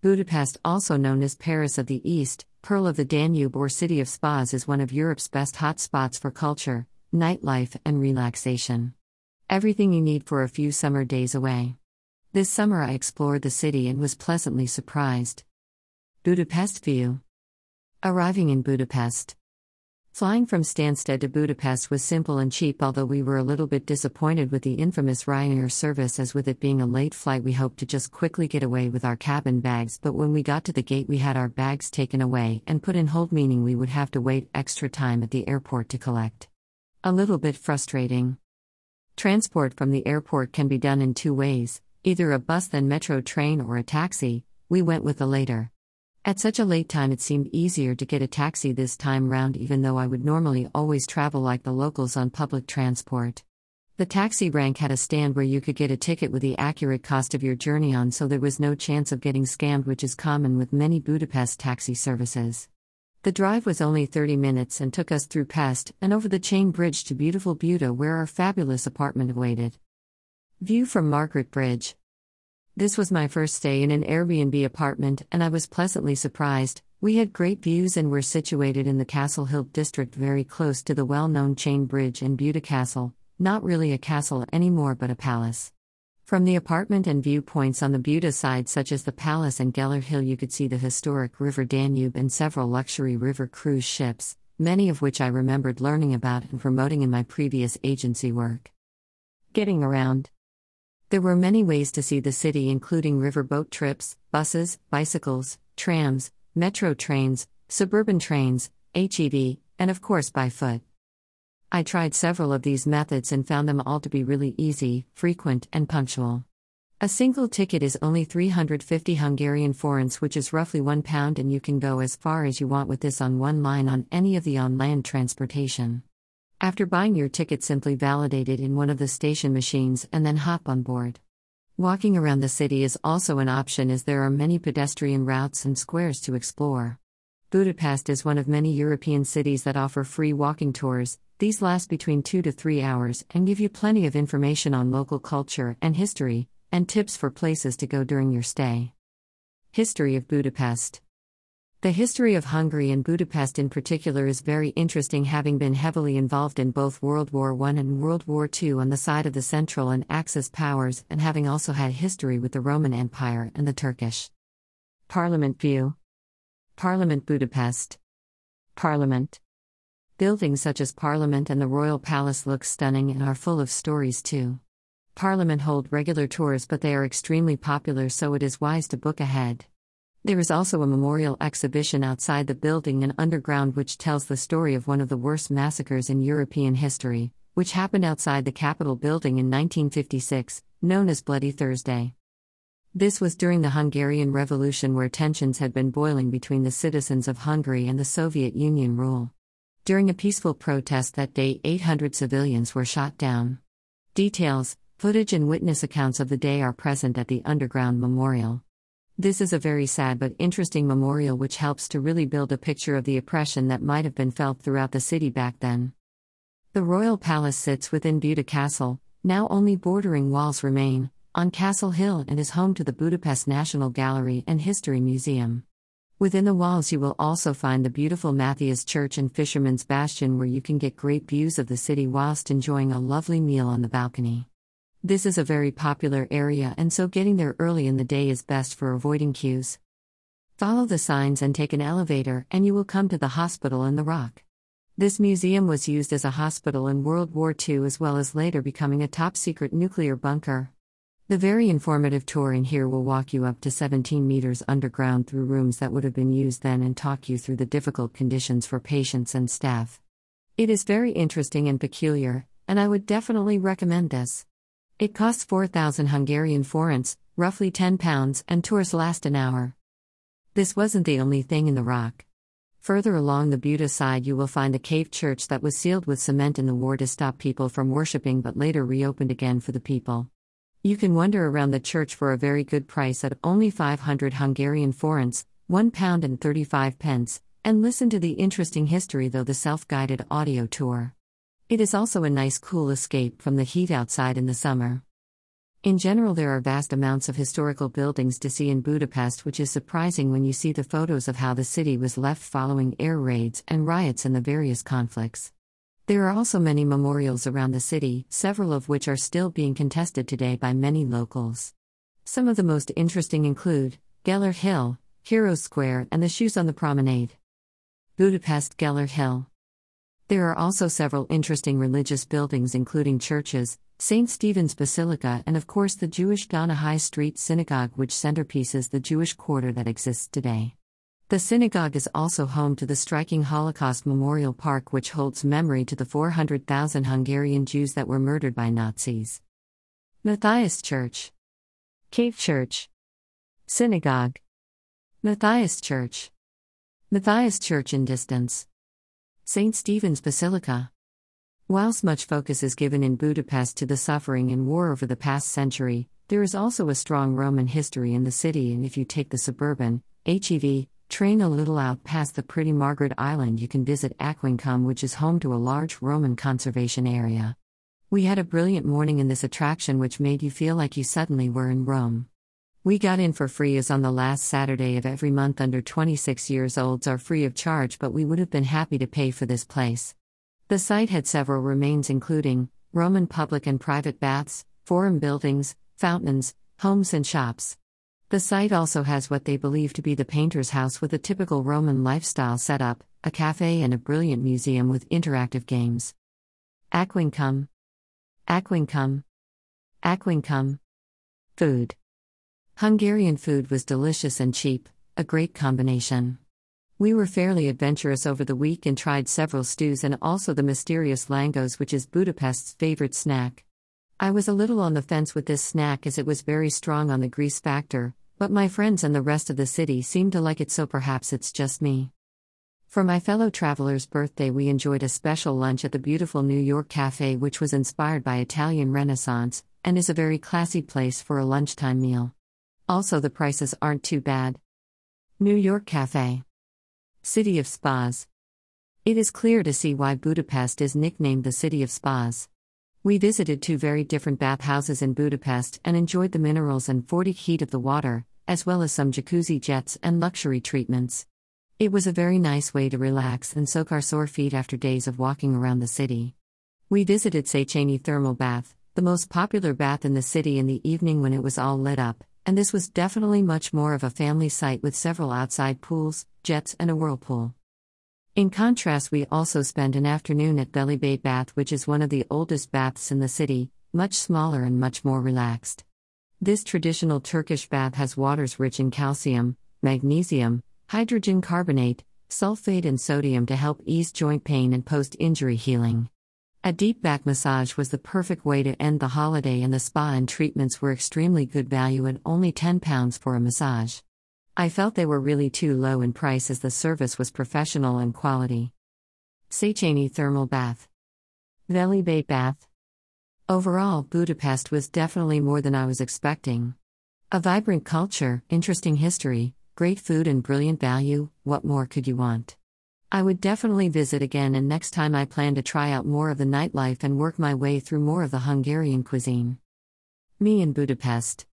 Budapest, also known as Paris of the East, Pearl of the Danube, or City of Spas, is one of Europe's best hotspots for culture, nightlife, and relaxation. Everything you need for a few summer days away. This summer I explored the city and was pleasantly surprised. Budapest View Arriving in Budapest. Flying from Stansted to Budapest was simple and cheap, although we were a little bit disappointed with the infamous Ryanair service, as with it being a late flight, we hoped to just quickly get away with our cabin bags. But when we got to the gate, we had our bags taken away and put in hold, meaning we would have to wait extra time at the airport to collect. A little bit frustrating. Transport from the airport can be done in two ways either a bus, then metro train, or a taxi. We went with the later. At such a late time, it seemed easier to get a taxi this time round, even though I would normally always travel like the locals on public transport. The taxi rank had a stand where you could get a ticket with the accurate cost of your journey on, so there was no chance of getting scammed, which is common with many Budapest taxi services. The drive was only 30 minutes and took us through Pest and over the chain bridge to beautiful Buda, where our fabulous apartment awaited. View from Margaret Bridge. This was my first stay in an Airbnb apartment, and I was pleasantly surprised. We had great views and were situated in the Castle Hill district, very close to the well known Chain Bridge and Buda Castle, not really a castle anymore but a palace. From the apartment and viewpoints on the Buda side, such as the palace and Gellert Hill, you could see the historic River Danube and several luxury river cruise ships, many of which I remembered learning about and promoting in my previous agency work. Getting around. There were many ways to see the city, including riverboat trips, buses, bicycles, trams, metro trains, suburban trains, HEV, and of course by foot. I tried several of these methods and found them all to be really easy, frequent, and punctual. A single ticket is only 350 Hungarian forints, which is roughly one pound, and you can go as far as you want with this on one line on any of the on land transportation. After buying your ticket, simply validate it in one of the station machines and then hop on board. Walking around the city is also an option as there are many pedestrian routes and squares to explore. Budapest is one of many European cities that offer free walking tours. These last between 2 to 3 hours and give you plenty of information on local culture and history, and tips for places to go during your stay. History of Budapest the history of Hungary and Budapest in particular is very interesting, having been heavily involved in both World War I and World War II on the side of the Central and Axis powers, and having also had history with the Roman Empire and the Turkish. Parliament View Parliament Budapest Parliament Buildings such as Parliament and the Royal Palace look stunning and are full of stories too. Parliament hold regular tours, but they are extremely popular, so it is wise to book ahead. There is also a memorial exhibition outside the building and underground which tells the story of one of the worst massacres in European history, which happened outside the Capitol building in 1956, known as Bloody Thursday. This was during the Hungarian Revolution, where tensions had been boiling between the citizens of Hungary and the Soviet Union rule. During a peaceful protest that day, 800 civilians were shot down. Details, footage, and witness accounts of the day are present at the underground memorial. This is a very sad but interesting memorial which helps to really build a picture of the oppression that might have been felt throughout the city back then. The royal palace sits within Buda Castle, now only bordering walls remain, on Castle Hill and is home to the Budapest National Gallery and History Museum. Within the walls, you will also find the beautiful Matthias Church and Fisherman's Bastion, where you can get great views of the city whilst enjoying a lovely meal on the balcony. This is a very popular area, and so getting there early in the day is best for avoiding queues. Follow the signs and take an elevator, and you will come to the hospital in the rock. This museum was used as a hospital in World War II as well as later becoming a top secret nuclear bunker. The very informative tour in here will walk you up to 17 meters underground through rooms that would have been used then and talk you through the difficult conditions for patients and staff. It is very interesting and peculiar, and I would definitely recommend this. It costs 4,000 Hungarian forints, roughly 10 pounds, and tours last an hour. This wasn't the only thing in the rock. Further along the Buda side, you will find a cave church that was sealed with cement in the war to stop people from worshipping but later reopened again for the people. You can wander around the church for a very good price at only 500 Hungarian forints, 1 pound and 35 pence, and listen to the interesting history though the self guided audio tour. It is also a nice cool escape from the heat outside in the summer. In general, there are vast amounts of historical buildings to see in Budapest, which is surprising when you see the photos of how the city was left following air raids and riots in the various conflicts. There are also many memorials around the city, several of which are still being contested today by many locals. Some of the most interesting include Gellert Hill, Heroes Square, and the Shoes on the Promenade. Budapest Gellert Hill. There are also several interesting religious buildings, including churches, St. Stephen's Basilica, and of course the Jewish Dohány Street Synagogue, which centerpieces the Jewish quarter that exists today. The synagogue is also home to the striking Holocaust Memorial Park, which holds memory to the 400,000 Hungarian Jews that were murdered by Nazis. Matthias Church, Cave Church, Synagogue, Matthias Church, Matthias Church in distance, St. Stephen's Basilica. Whilst much focus is given in Budapest to the suffering and war over the past century, there is also a strong Roman history in the city, and if you take the suburban, HEV, train a little out past the pretty Margaret Island, you can visit Aquincum, which is home to a large Roman conservation area. We had a brilliant morning in this attraction, which made you feel like you suddenly were in Rome. We got in for free as on the last Saturday of every month under 26 years olds are free of charge, but we would have been happy to pay for this place. The site had several remains, including Roman public and private baths, forum buildings, fountains, homes, and shops. The site also has what they believe to be the painter's house with a typical Roman lifestyle setup, a cafe, and a brilliant museum with interactive games. Aquincum. Aquincum. Aquincum. Food. Hungarian food was delicious and cheap, a great combination. We were fairly adventurous over the week and tried several stews and also the mysterious langos, which is Budapest's favorite snack. I was a little on the fence with this snack as it was very strong on the grease factor, but my friends and the rest of the city seemed to like it, so perhaps it's just me. For my fellow traveler's birthday, we enjoyed a special lunch at the beautiful New York Cafe, which was inspired by Italian Renaissance and is a very classy place for a lunchtime meal. Also, the prices aren't too bad. New York Cafe City of Spas. It is clear to see why Budapest is nicknamed the City of Spas. We visited two very different bathhouses in Budapest and enjoyed the minerals and 40 heat of the water, as well as some jacuzzi jets and luxury treatments. It was a very nice way to relax and soak our sore feet after days of walking around the city. We visited Széchenyi Thermal Bath, the most popular bath in the city in the evening when it was all lit up, and this was definitely much more of a family site with several outside pools, jets, and a whirlpool. In contrast, we also spent an afternoon at Veli Bej Bath, which is one of the oldest baths in the city, much smaller and much more relaxed. This traditional Turkish bath has waters rich in calcium, magnesium, hydrogen carbonate, sulfate, and sodium to help ease joint pain and post injury healing. A deep back massage was the perfect way to end the holiday, and the spa and treatments were extremely good value at only £10 for a massage. I felt they were really too low in price as the service was professional and quality. Széchenyi Thermal Bath. Veli Bej Bath. Overall, Budapest was definitely more than I was expecting. A vibrant culture, interesting history, great food, and brilliant value what more could you want? I would definitely visit again, and next time I plan to try out more of the nightlife and work my way through more of the Hungarian cuisine. Me in Budapest.